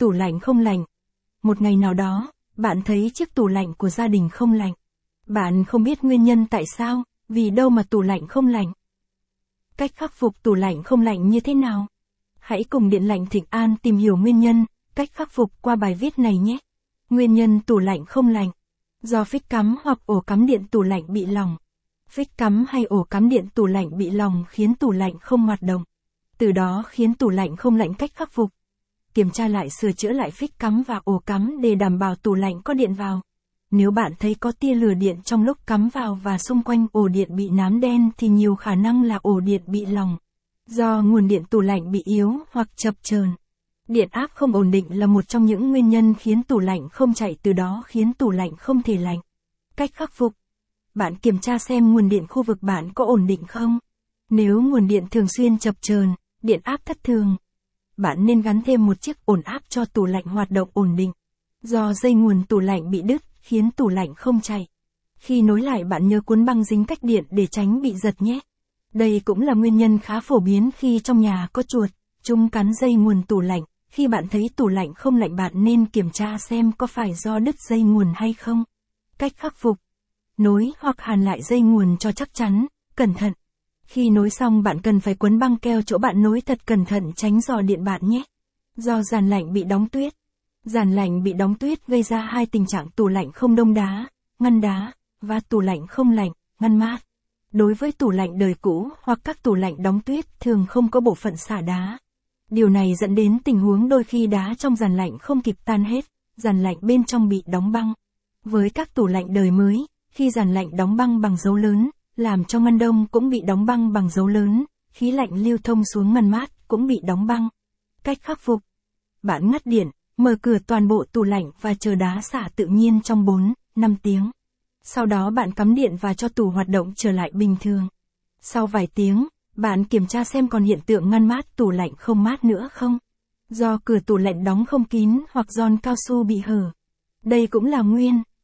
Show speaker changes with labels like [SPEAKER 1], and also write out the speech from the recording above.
[SPEAKER 1] Tủ lạnh không lạnh. Một ngày nào đó, bạn thấy chiếc tủ lạnh của gia đình không lạnh. Bạn không biết nguyên nhân tại sao, vì đâu mà tủ lạnh không lạnh. Cách khắc phục tủ lạnh không lạnh như thế nào? Hãy cùng Điện lạnh Thịnh An tìm hiểu nguyên nhân, cách khắc phục qua bài viết này nhé. Nguyên nhân tủ lạnh không lạnh. Do phích cắm hoặc ổ cắm điện tủ lạnh bị lỏng. Phích cắm hay ổ cắm điện tủ lạnh bị lỏng khiến tủ lạnh không hoạt động. Từ đó khiến tủ lạnh không lạnh cách khắc phục. Kiểm tra lại sửa chữa lại phích cắm và ổ cắm để đảm bảo tủ lạnh có điện vào. Nếu bạn thấy có tia lửa điện trong lúc cắm vào và xung quanh ổ điện bị nám đen thì nhiều khả năng là ổ điện bị lỏng. Do nguồn điện tủ lạnh bị yếu hoặc chập chờn. Điện áp không ổn định là một trong những nguyên nhân khiến tủ lạnh không chạy từ đó khiến tủ lạnh không thể lạnh. Cách khắc phục. Bạn kiểm tra xem nguồn điện khu vực bạn có ổn định không. Nếu nguồn điện thường xuyên chập chờn, điện áp thất thường, bạn nên gắn thêm một chiếc ổn áp cho tủ lạnh hoạt động ổn định. Do dây nguồn tủ lạnh bị đứt, khiến tủ lạnh không chạy. Khi nối lại bạn nhớ cuốn băng dính cách điện để tránh bị giật nhé. Đây cũng là nguyên nhân khá phổ biến khi trong nhà có chuột, chúng cắn dây nguồn tủ lạnh. Khi bạn thấy tủ lạnh không lạnh bạn nên kiểm tra xem có phải do đứt dây nguồn hay không. Cách khắc phục. Nối hoặc hàn lại dây nguồn cho chắc chắn, cẩn thận. Khi nối xong bạn cần phải quấn băng keo chỗ bạn nối thật cẩn thận tránh dò điện bạn nhé. Do giàn lạnh bị đóng tuyết. Giàn lạnh bị đóng tuyết gây ra hai tình trạng tủ lạnh không đông đá, ngăn đá, và tủ lạnh không lạnh, ngăn mát. Đối với tủ lạnh đời cũ hoặc các tủ lạnh đóng tuyết thường không có bộ phận xả đá. Điều này dẫn đến tình huống đôi khi đá trong giàn lạnh không kịp tan hết, giàn lạnh bên trong bị đóng băng. Với các tủ lạnh đời mới, khi giàn lạnh đóng băng bằng dấu lớn, làm cho ngăn đông cũng bị đóng băng bằng dấu lớn, khí lạnh lưu thông xuống ngăn mát cũng bị đóng băng. Cách khắc phục. Bạn ngắt điện, mở cửa toàn bộ tủ lạnh và chờ đá xả tự nhiên trong 4, 5 tiếng. Sau đó bạn cắm điện và cho tủ hoạt động trở lại bình thường. Sau vài tiếng, bạn kiểm tra xem còn hiện tượng ngăn mát tủ lạnh không mát nữa không. Do cửa tủ lạnh đóng không kín hoặc giòn cao su bị hở. Đây cũng là nguyên